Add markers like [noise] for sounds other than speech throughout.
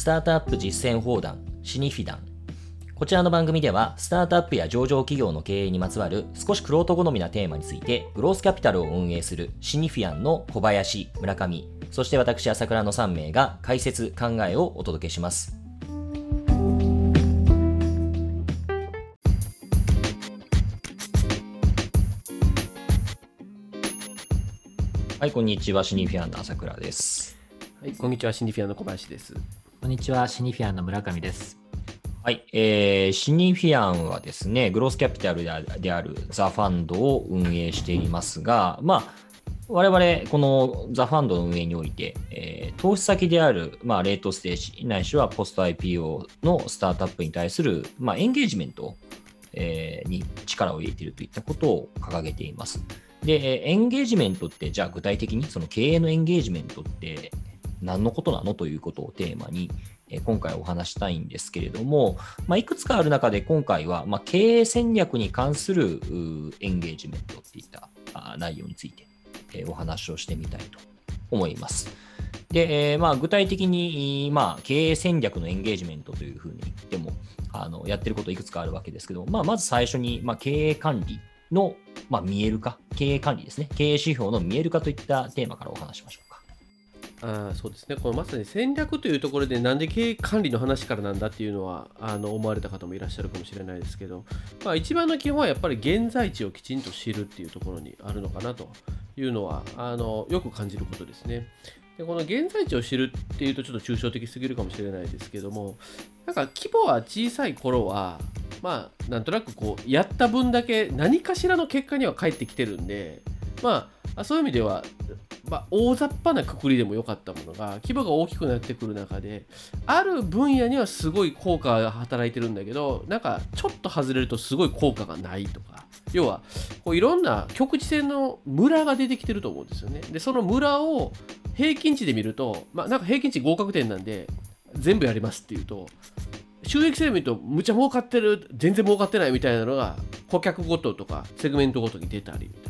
スタートアップ実践砲弾シニフィダン。こちらの番組ではスタートアップや上場企業の経営にまつわる少しクロート好みなテーマについてグロースキャピタルを運営するシニフィアンの小林村上そして私朝倉の3名が解説考えをお届けします。はいこんにちはシニフィアンの朝倉です。はい、こんにちは、シニフィアの小林です。こんにちは、シニフィアンの村上です。はい、えー、シニフィアンはですね、グロースキャピタルであるザ・ファンドを運営していますが、まあ、我々、このザ・ファンドの運営において、えー、投資先である、まあ、レートステージ、ないしはポスト IPO のスタートアップに対する、まあ、エンゲージメント、えー、に力を入れているといったことを掲げています。で、エンゲージメントって、じゃあ具体的にその経営のエンゲージメントって何のことなの？ということをテーマに、え今回お話したいんですけれども、まあ、いくつかある中で今回は、ま、経営戦略に関するエンゲージメントっていった内容について、えお話をしてみたいと思います。で、えまあ、具体的に、まあ、経営戦略のエンゲージメントというふうに言っても、あのやってることいくつかあるわけですけど、まあ、まず最初に、ま、経営管理の、ま、見える化、経営管理ですね、経営指標の見える化といったテーマからお話しましょう。あそうですねこのまさに戦略というところでなんで経営管理の話からなんだっていうのはあの思われた方もいらっしゃるかもしれないですけど、まあ、一番の基本はやっぱり現在地をきちんと知るっていうところにあるのかなというのはあのよく感じることですね。でこの現在地を知るっていうとちょっと抽象的すぎるかもしれないですけどもなんか規模は小さい頃はまあなんとなくこうやった分だけ何かしらの結果には返ってきてるんでまあそういう意味ではまあ、大雑把なくくりでもよかったものが規模が大きくなってくる中である分野にはすごい効果が働いてるんだけどなんかちょっと外れるとすごい効果がないとか要はこういろんな局地戦の村が出てきてると思うんですよね。でその村を平均値で見ると、まあ、なんか平均値合格点なんで全部やりますっていうと収益性で見るとむちゃ儲かってる全然儲かってないみたいなのが顧客ごととかセグメントごとに出たりみたいな。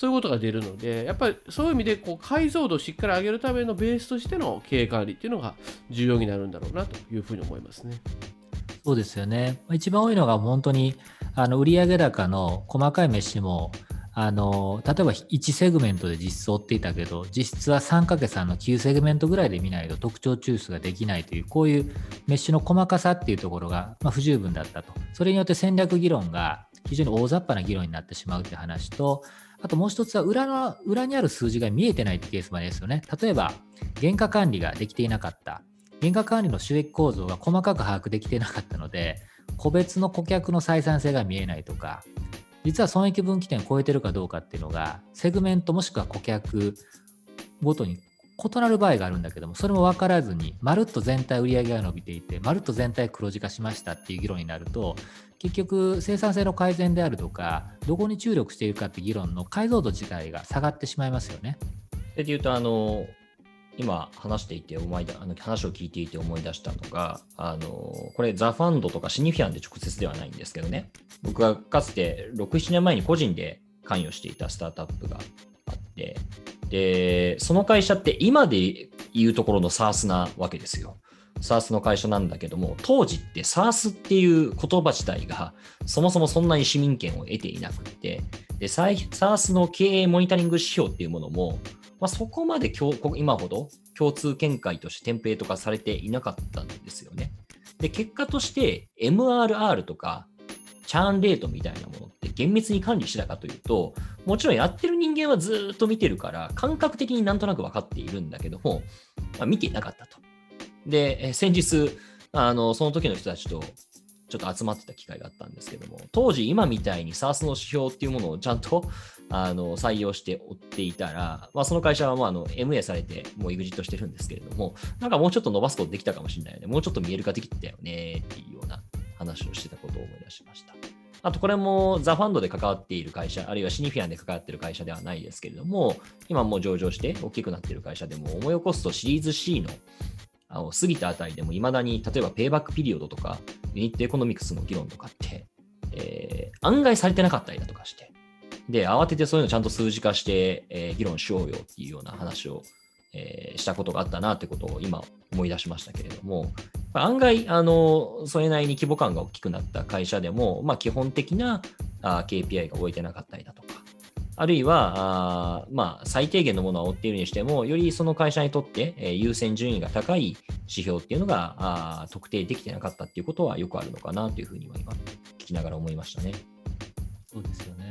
そういうことが出るので、やっぱりそういう意味でこう解像度をしっかり上げるためのベースとしての経営管理っていうのが重要になるんだろうなというふうに思いますね。そうですよね。一番多いのが本当にあの売上高の細かいメッシュもあの例えば1セグメントで実装っていたけど実質は 3×3 の9セグメントぐらいで見ないと特徴抽出ができないというこういうメッシュの細かさっていうところが、まあ、不十分だったとそれによって戦略議論が非常に大雑把な議論になってしまうという話とあともう一つは裏の裏にある数字が見えてないってケースもありますよね。例えば、原価管理ができていなかった。原価管理の収益構造が細かく把握できていなかったので、個別の顧客の採算性が見えないとか、実は損益分岐点を超えてるかどうかっていうのが、セグメントもしくは顧客ごとに異なる場合があるんだけども、それも分からずに、まるっと全体売上が伸びていて、まるっと全体黒字化しましたっていう議論になると、結局生産性の改善であるとか、どこに注力しているかって議論の解像度自体が下がってしまいますよね。でいうと、あの、今話していて思い出あの話を聞いていて思い出したのがあのこれザ・ファンドとかシニフィアンで直接ではないんですけどね僕がかつて67年前に個人で関与していたスタートアップがあってで、その会社って今で言うところの SARS なわけですよ。SARS の会社なんだけども、当時って SARS っていう言葉自体がそもそもそんなに市民権を得ていなくて、で、SARS の経営モニタリング指標っていうものも、まあ、そこまで今ほど共通見解としてテンプレート化されていなかったんですよね。で、結果として MRR とかチャーンレートみたいなものって厳密に管理してたかというと、もちろんやってる人間はずっと見てるから、感覚的になんとなく分かっているんだけども、まあ、見ていなかったと。で、先日、あのその時の人たちとちょっと集まってた機会があったんですけども、当時今みたいに SARS の指標っていうものをちゃんと [laughs] あの採用して追っていたら、まあ、その会社はもうあの MA されてもう EXIT してるんですけれども、なんかもうちょっと伸ばすことできたかもしれないよね。もうちょっと見える化できたよねっていうような話をしてたことを思い出しました。あとこれもザ・ファンドで関わっている会社、あるいはシニフィアンで関わっている会社ではないですけれども、今もう上場して大きくなっている会社でも思い起こすとシリーズ C のあの過ぎたあたりでもいまだに例えば payback period とか unit economics の議論とかって、えー、案外されてなかったりだとかして、で、慌ててそういうのちゃんと数字化して、えー、議論しようよっていうような話をえー、したことがあったなってことを今思い出しましたけれども、案外、あの、それなりに規模感が大きくなった会社でも、まあ、基本的なあ KPI が置いてなかったりだとか、あるいは、あまあ、最低限のものは追っているにしても、よりその会社にとって、え、優先順位が高い指標っていうのがあ特定できてなかったっていうことはよくあるのかなというふうには今、聞きながら思いましたね。そうですよね。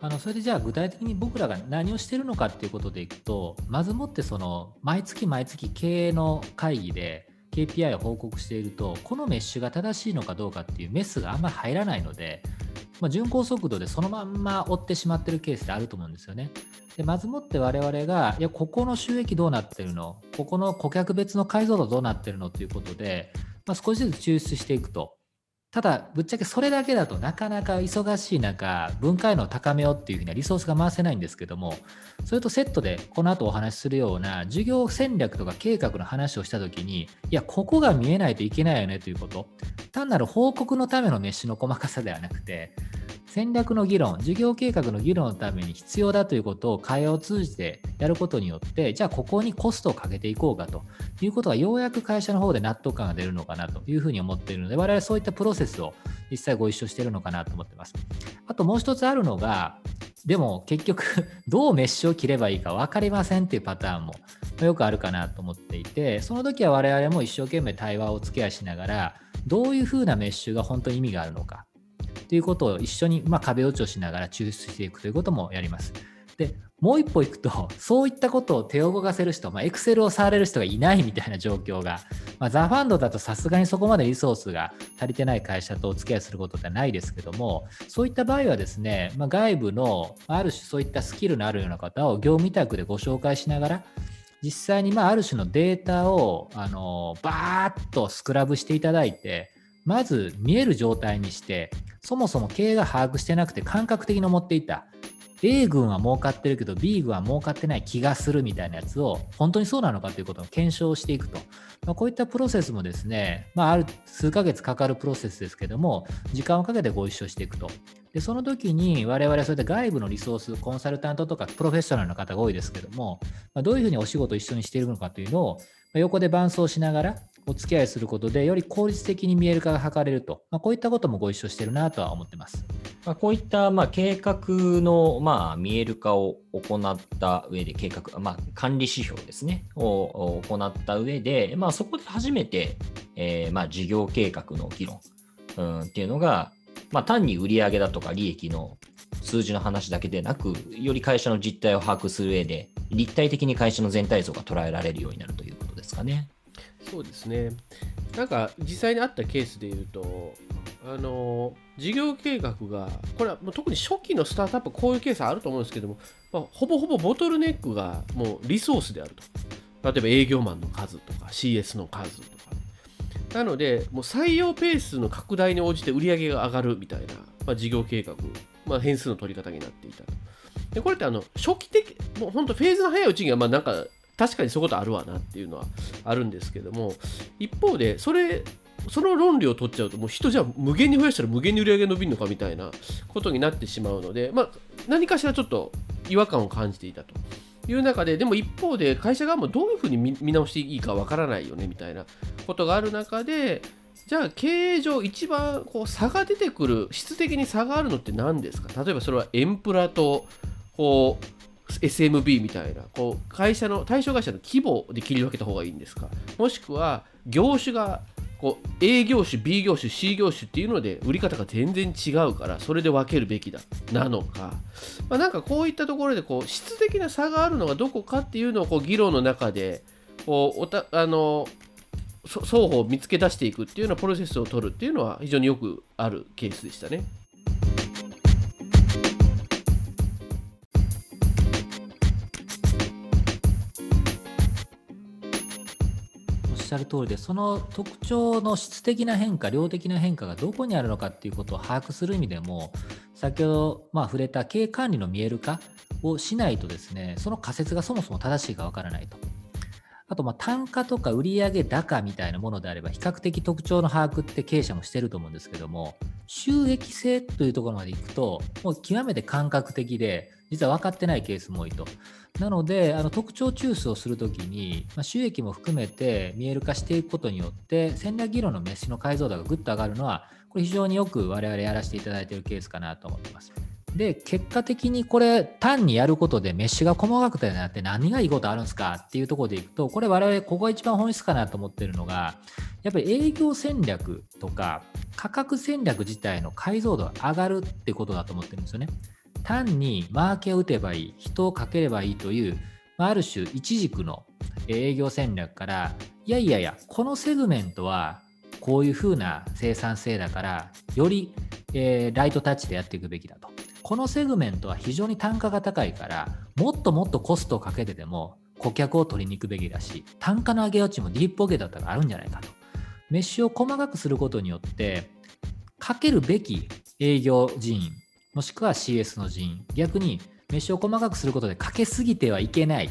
あのそれでじゃあ具体的に僕らが何をしてるのかっていうことでいくとまずもってその毎月毎月経営の会議で KPI を報告しているとこのメッシュが正しいのかどうかっていうメスがあんまり入らないので、まあ、巡航速度でそのまんま追ってしまってるケースってあると思うんですよね。でまずもって我々がいやここの収益どうなってるの？ここの顧客別の解像度どうなってるの？っていうことで、まあ、少しずつ抽出していくと。ただ、ぶっちゃけそれだけだとなかなか忙しい中、分解能を高めようっていうふうにはリソースが回せないんですけども、それとセットでこの後お話しするような授業戦略とか計画の話をした時に、いや、ここが見えないといけないよねということ、単なる報告のための熱心の細かさではなくて、戦略の議論、事業計画の議論のために必要だということを会話を通じてやることによって、じゃあここにコストをかけていこうかということがようやく会社の方で納得感が出るのかなというふうに思っているので、我々そういったプロセスを実際ご一緒しているのかなと思ってます。あともう一つあるのが、でも結局 [laughs] どうメッシュを切ればいいか分かりませんっていうパターンもよくあるかなと思っていて、その時は我々も一生懸命対話を付き合いしながら、どういうふうなメッシュが本当に意味があるのか、ということを一緒に、まあ、壁落ちをしながら抽出していくということもやります。でもう一歩いくと、[laughs] そういったことを手を動かせる人、まあ、エクセルを触れる人がいないみたいな状況が、まあ、ザ・ファンドだとさすがにそこまでリソースが足りてない会社とお付き合いすることってないですけども、そういった場合はですね、まあ、外部のある種そういったスキルのあるような方を業務委託でご紹介しながら、実際にまあある種のデータをあのバーッとスクラブしていただいて、まず見える状態にして、そもそも経営が把握してなくて感覚的に思っていた。A 軍は儲かってるけど B 軍は儲かってない気がするみたいなやつを本当にそうなのかということを検証していくと、まあ、こういったプロセスもですね、まあ、ある数ヶ月かかるプロセスですけども時間をかけてご一緒していくとでその時に我々はそれで外部のリソースコンサルタントとかプロフェッショナルの方が多いですけども、まあ、どういうふうにお仕事を一緒にしているのかというのを横で伴走しながらお付き合いすることで、より効率的に見える化が図れると、まあ、こういったこともご一緒してるなとは思ってます。まあ、こういったまあ計画のまあ見える化を行った上で、計画、まあ、管理指標ですね、を行った上で、まあ、そこで初めて、えー、まあ事業計画の議論、うん、っていうのが、まあ、単に売上だとか利益の数字の話だけでなく、より会社の実態を把握する上で、立体的に会社の全体像が捉えられるようになるということですかね。そうですね。なんか実際にあったケースでいうと、あの事業計画が、これはもう特に初期のスタートアップ、こういうケースあると思うんですけども、まあ、ほぼほぼボトルネックがもうリソースであると。例えば営業マンの数とか CS の数とか。なので、もう採用ペースの拡大に応じて売り上げが上がるみたいな、まあ、事業計画、まあ、変数の取り方になっていたと。でこれってあの初期的、もう本当フェーズの早いうちにはまあなんか確かにそういうことあるわなっていうのはあるんですけども一方でそれその論理を取っちゃうともう人じゃ無限に増やしたら無限に売り上げ伸びるのかみたいなことになってしまうので、まあ、何かしらちょっと違和感を感じていたという中ででも一方で会社側もどういうふうに見直していいかわからないよねみたいなことがある中でじゃあ経営上一番こう差が出てくる質的に差があるのって何ですか？例えばそれはエンプラとこう SMB みたいなこう会社の対象会社の規模で切り分けた方がいいんですか？もしくは業種がこう A 業種 B 業種 C 業種っていうので売り方が全然違うからそれで分けるべきだ。なのか、まあ、なんかこういったところでこう質的な差があるのがどこかっていうのをこう議論の中でこうおたあの双方見つけ出していくっていうようなプロセスを取るっていうのは非常によくあるケースでしたね。ゃる通りでその特徴の質的な変化量的な変化がどこにあるのかっていうことを把握する意味でも先ほどまあ触れた経営管理の見える化をしないとですねその仮説がそもそも正しいかわからないと。あとま単価とか売上高みたいなものであれば比較的特徴の把握って経営者もしてると思うんですけども収益性というところまでいくともう極めて感覚的で実は分かってないケースも多いと。なので、あの特徴抽出をするときに、まあ、収益も含めて見える化していくことによって、戦略議論のメッシュの解像度がぐっと上がるのは、これ非常によく我々やらせていただいているケースかなと思ってます。で、結果的にこれ単にやることでメッシュが細かくてなって何がいいことあるんですかっていうところでいくと、これ我々ここが一番本質かなと思ってるのが、やっぱり営業戦略とか価格戦略自体の解像度が上がるってことだと思ってるんですよね。単にマーケを打てばいい、人をかければいいという、ある種一軸の営業戦略から、いやいやいや、このセグメントはこういうふうな生産性だから、より、えー、 light touch でやっていくべきだと。このセグメントは非常に単価が高いから、もっともっとコストをかけてでも顧客を取りに行くべきだし、単価の上げ余地も deep pocket だったらあるんじゃないかと。メッシュを細かくすることによって、かけるべき営業人員、もしくは CS の人員、逆にメッシュを細かくすることでかけすぎてはいけない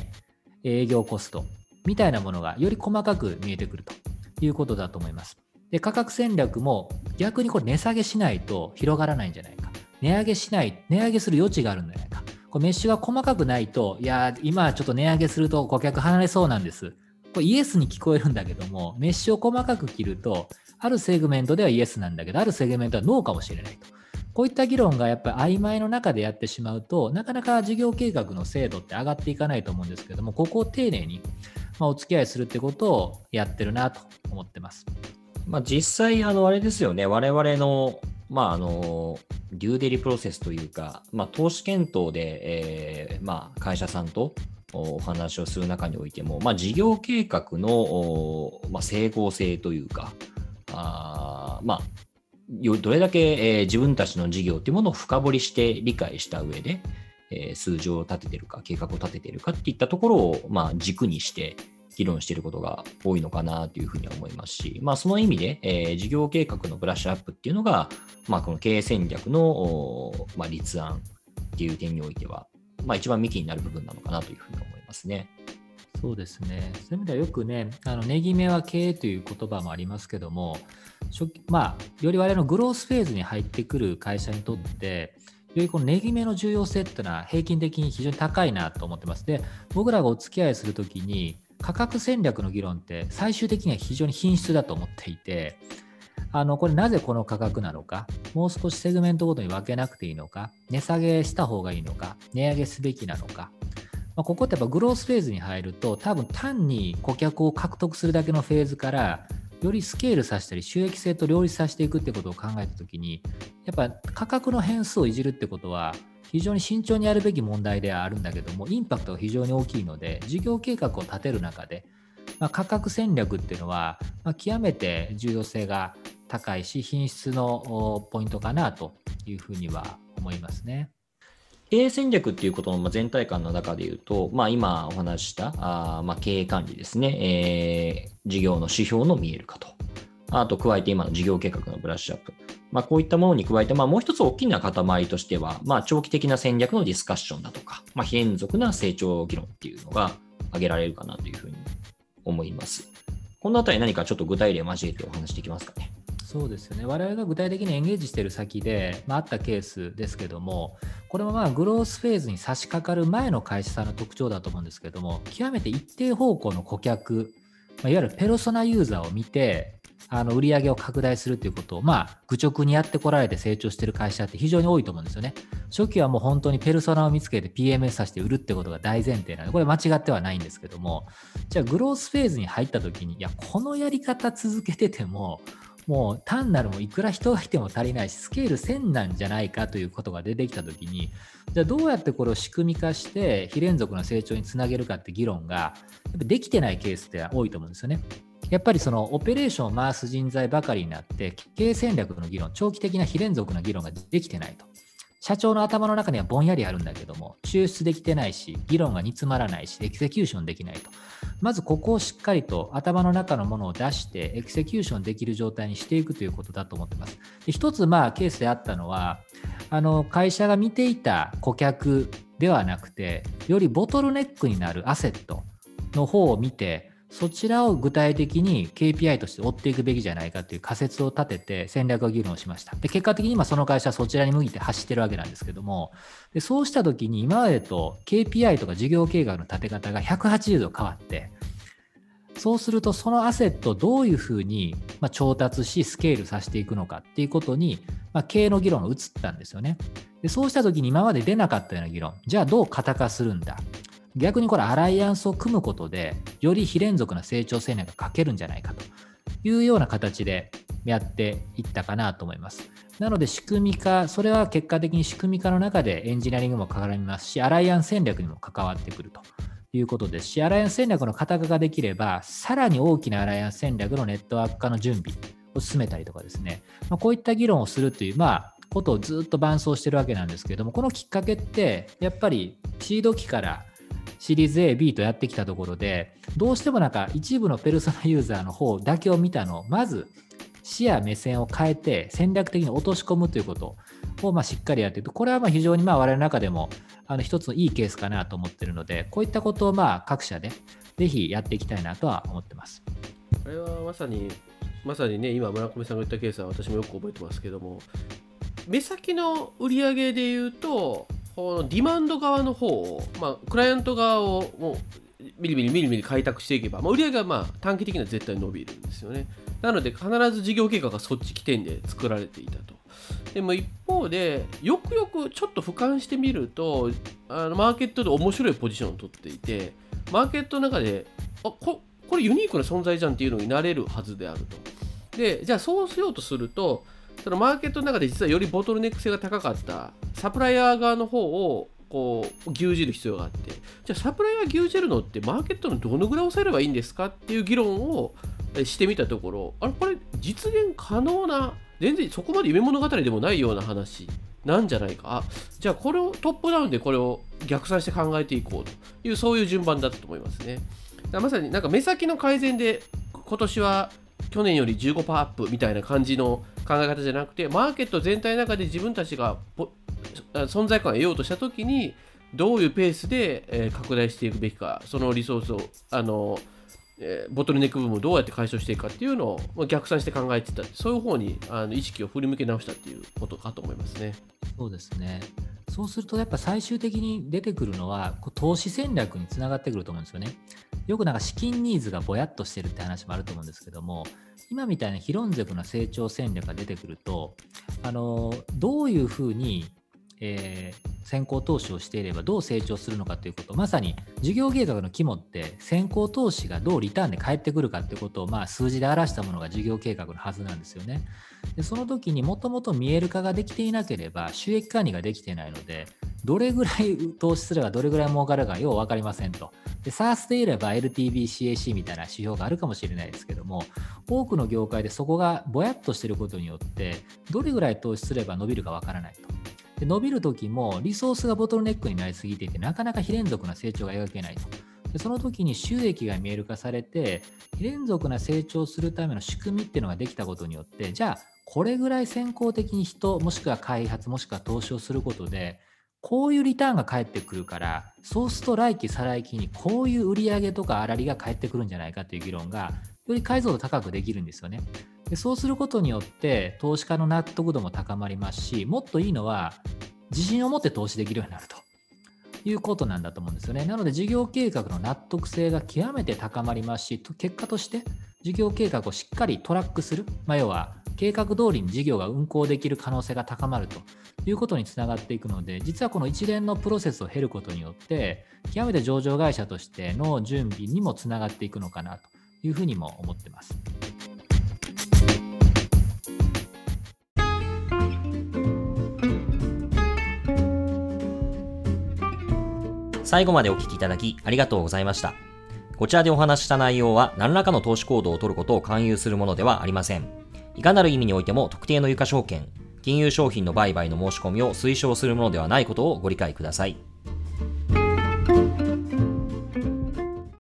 営業コストみたいなものがより細かく見えてくるということだと思います。で価格戦略も逆にこれ値下げしないと広がらないんじゃないか。値上げしない、値上げする余地があるんじゃないか。これメッシュが細かくないと、いや、今ちょっと値上げすると顧客離れそうなんです。これイエスに聞こえるんだけども、メッシュを細かく切ると、あるセグメントではイエスなんだけど、あるセグメントはノーかもしれないと。こういった議論がやっぱり曖昧の中でやってしまうと、なかなか事業計画の精度って上がっていかないと思うんですけども、ここを丁寧にお付き合いするってことをやってるなと思ってます。まあ、実際、あの、あれですよね、我々のまあ、あの、デューデリプロセスというか、まあ、投資検討で、えー、まあ、会社さんとお話をする中においても、まあ、事業計画の、まあ、整合性というか、あまあ、どれだけ、え、自分たちの事業というものを深掘りして理解した上で、えー、数字を立ててるか、計画を立ててるかっていったところを、まあ、軸にして、議論していることが多いのかなというふうには思いますし、まあ、その意味で、えー、事業計画のブラッシュアップっていうのが、まあ、この経営戦略の、まあ、立案っていう点においては、まあ、一番幹になる部分なのかなというふうに思いますね。そうですね。そういう意味ではよくね、あの値決めは経営という言葉もありますけども、まあ、より我々のグロースフェーズに入ってくる会社にとって、よりこの値決めの重要性っていうのは平均的に非常に高いなと思ってます。で、僕らがお付き合いするときに、価格戦略の議論って最終的には非常に品質だと思っていて、あのこれなぜこの価格なのか、もう少しセグメントごとに分けなくていいのか、値下げした方がいいのか、値上げすべきなのか、まあ、ここってやっぱグロースフェーズに入ると、多分単に顧客を獲得するだけのフェーズから、よりスケールさせたり収益性と両立させていくってことを考えたときに、やっぱ価格の変数をいじるってことは、非常に慎重にやるべき問題ではあるんだけども、インパクトが非常に大きいので、事業計画を立てる中で、まあ、価格戦略っていうのは、まあ、極めて重要性が高いし、品質のポイントかなというふうには思いますね。経営戦略っていうことの全体感の中で言うと、まあ、今お話したあまあ経営管理ですね、えー、事業の指標の見える化と。あと加えて今の事業計画のブラッシュアップ。まあ、こういったものに加えて、まあ、もう一つ大きな塊としては、まあ、長期的な戦略のディスカッションだとか、まあ、非連続な成長議論っていうのが挙げられるかなというふうに思います。このあたり何かちょっと具体例を交えてお話していきますかね？そうですよね我々が具体的にエンゲージしている先で、まあ、あったケースですけども、これもまあグロースフェーズに差し掛かる前の会社さんの特徴だと思うんですけども、極めて一定方向の顧客、まあ、いわゆるペルソナユーザーを見て、あの売上を拡大するということを、まあ、愚直にやってこられて成長している会社って非常に多いと思うんですよね。初期はもう本当にペルソナを見つけて PMS させて売るってことが大前提なので、これ間違ってはないんですけども、じゃあグロースフェーズに入った時に、いや、このやり方続けてても、もう単なるもいくら人がいても足りないし、スケール1000なんじゃないかということが出てきた時に、じゃあどうやってこれを仕組み化して非連続の成長につなげるかって議論が、やっぱできてないケースって多いと思うんですよね。やっぱりそのオペレーションを回す人材ばかりになって、経営戦略の議論、長期的な非連続の議論ができてないと。社長の頭の中にはぼんやりあるんだけども、抽出できてないし、議論が煮詰まらないし、エクセキューションできないと。まずここをしっかりと頭の中のものを出して、エクセキューションできる状態にしていくということだと思ってます。で一つ、まあ、ケースであったのは、あの会社が見ていた顧客ではなくて、よりボトルネックになるアセットの方を見て、そちらを具体的に KPI として追っていくべきじゃないかという仮説を立てて戦略を議論しました。で結果的に今その会社はそちらに向いて走ってるわけなんですけども、でそうした時に今までと KPI とか事業計画の立て方が180度変わって、そうするとそのアセットをどういうふうに調達しスケールさせていくのかっていうことに、ま、経営の議論が移ったんですよね。でそうした時に今まで出なかったような議論、じゃあどう型化するんだ？逆にこれアライアンスを組むことでより非連続な成長戦略が書けるんじゃないかというような形でやっていったかなと思います。なので仕組み化、それは結果的に仕組み化の中でエンジニアリングも絡みますし、アライアンス戦略にも関わってくるということですし、アライアンス戦略の型化ができれば、さらに大きなアライアンス戦略のネットワーク化の準備を進めたりとかですね、まあ、こういった議論をするという、まあ、ことをずっと伴走してるわけなんですけれども、このきっかけって、やっぱりシード期からシリーズ A、B とやってきたところで、どうしてもなんか一部のペルソナユーザーの方だけを見たのを、まず視野、目線を変えて戦略的に落とし込むということをまあしっかりやっていく。これはまあ非常にまあ我々の中でもあの一つのいいケースかなと思ってるので、こういったことをまあ各社でぜひやっていきたいなとは思ってます。これはまさにまさにね、今村上さんが言ったケースは私もよく覚えてますけども、目先の売り上げで言うと、このディマンド側の方を、まあ、クライアント側をもうみりみりみりみり開拓していけば、まあ、売り上げはまあ短期的には絶対伸びるんですよね。なので必ず事業計画がそっち起点で作られていたと。でも一方でよくよくちょっと俯瞰してみるとあのマーケットで面白いポジションを取っていてマーケットの中であここれユニークな存在じゃんっていうのになれるはずであると。でじゃあそうしようとするとそのマーケットの中で実はよりボトルネック性が高かったサプライヤー側の方をこう牛耳る必要があってじゃあサプライヤー牛耳るのってマーケットのどのぐらい抑えればいいんですかっていう議論をしてみたところあれこれ実現可能な全然そこまで夢物語でもないような話なんじゃないか？あじゃあこれをトップダウンでこれを逆算して考えていこうというそういう順番だったと思いますね。まさになんか目先の改善で今年は去年より15%アップみたいな感じの考え方じゃなくてマーケット全体の中で自分たちが存在感を得ようとした時にどういうペースで、拡大していくべきかそのリソースをあの、えボトルネック部分をどうやって解消していくかっていうのを逆算して考えてたそういう方にあの意識を振り向け直したっていうことかと思いますね。そうですねそうするとやっぱ最終的に出てくるのは投資戦略につながってくると思うんですよね。よくなんか資金ニーズがぼやっとしてるって話もあると思うんですけども今みたいなヒロンゼブな成長戦略が出てくるとあのどういうふうにえー、先行投資をしていればどう成長するのかということまさに事業計画の肝って先行投資がどうリターンで返ってくるかということを、まあ、数字で表したものが事業計画のはずなんですよね。でその時にもともと見える化ができていなければ収益管理ができていないのでどれぐらい投資すればどれぐらい儲かるかよう分かりませんと。で、SARS でいれば LTV、CAC みたいな指標があるかもしれないですけども、多くの業界でそこがぼやっとしてることによって、どれぐらい投資すれば伸びるか分からないと。で伸びるときもリソースがボトルネックになりすぎていて、なかなか非連続な成長が描けないと。でその時に収益が見える化されて、非連続な成長するための仕組みっていうのができたことによって、じゃあ、これぐらい先行的に人、もしくは開発、もしくは投資をすることで、こういうリターンが返ってくるから、そうすると来期、再来期にこういう売り上げとか粗利が返ってくるんじゃないかという議論が、より解像度高くできるんですよね。でそうすることによって投資家の納得度も高まりますしもっといいのは自信を持って投資できるようになるということなんだと思うんですよね。なので事業計画の納得性が極めて高まりますし結果として事業計画をしっかりトラックする、まあ、要は計画通りに事業が運行できる可能性が高まるということにつながっていくので実はこの一連のプロセスを経ることによって極めて上場会社としての準備にもつながっていくのかなというふうにも思ってます。最後までお聞きいただきありがとうございました。こちらでお話した内容は何らかの投資行動を取ることを勧誘するものではありません。いかなる意味においても特定の有価証券、金融商品の売買の申し込みを推奨するものではないことをご理解ください。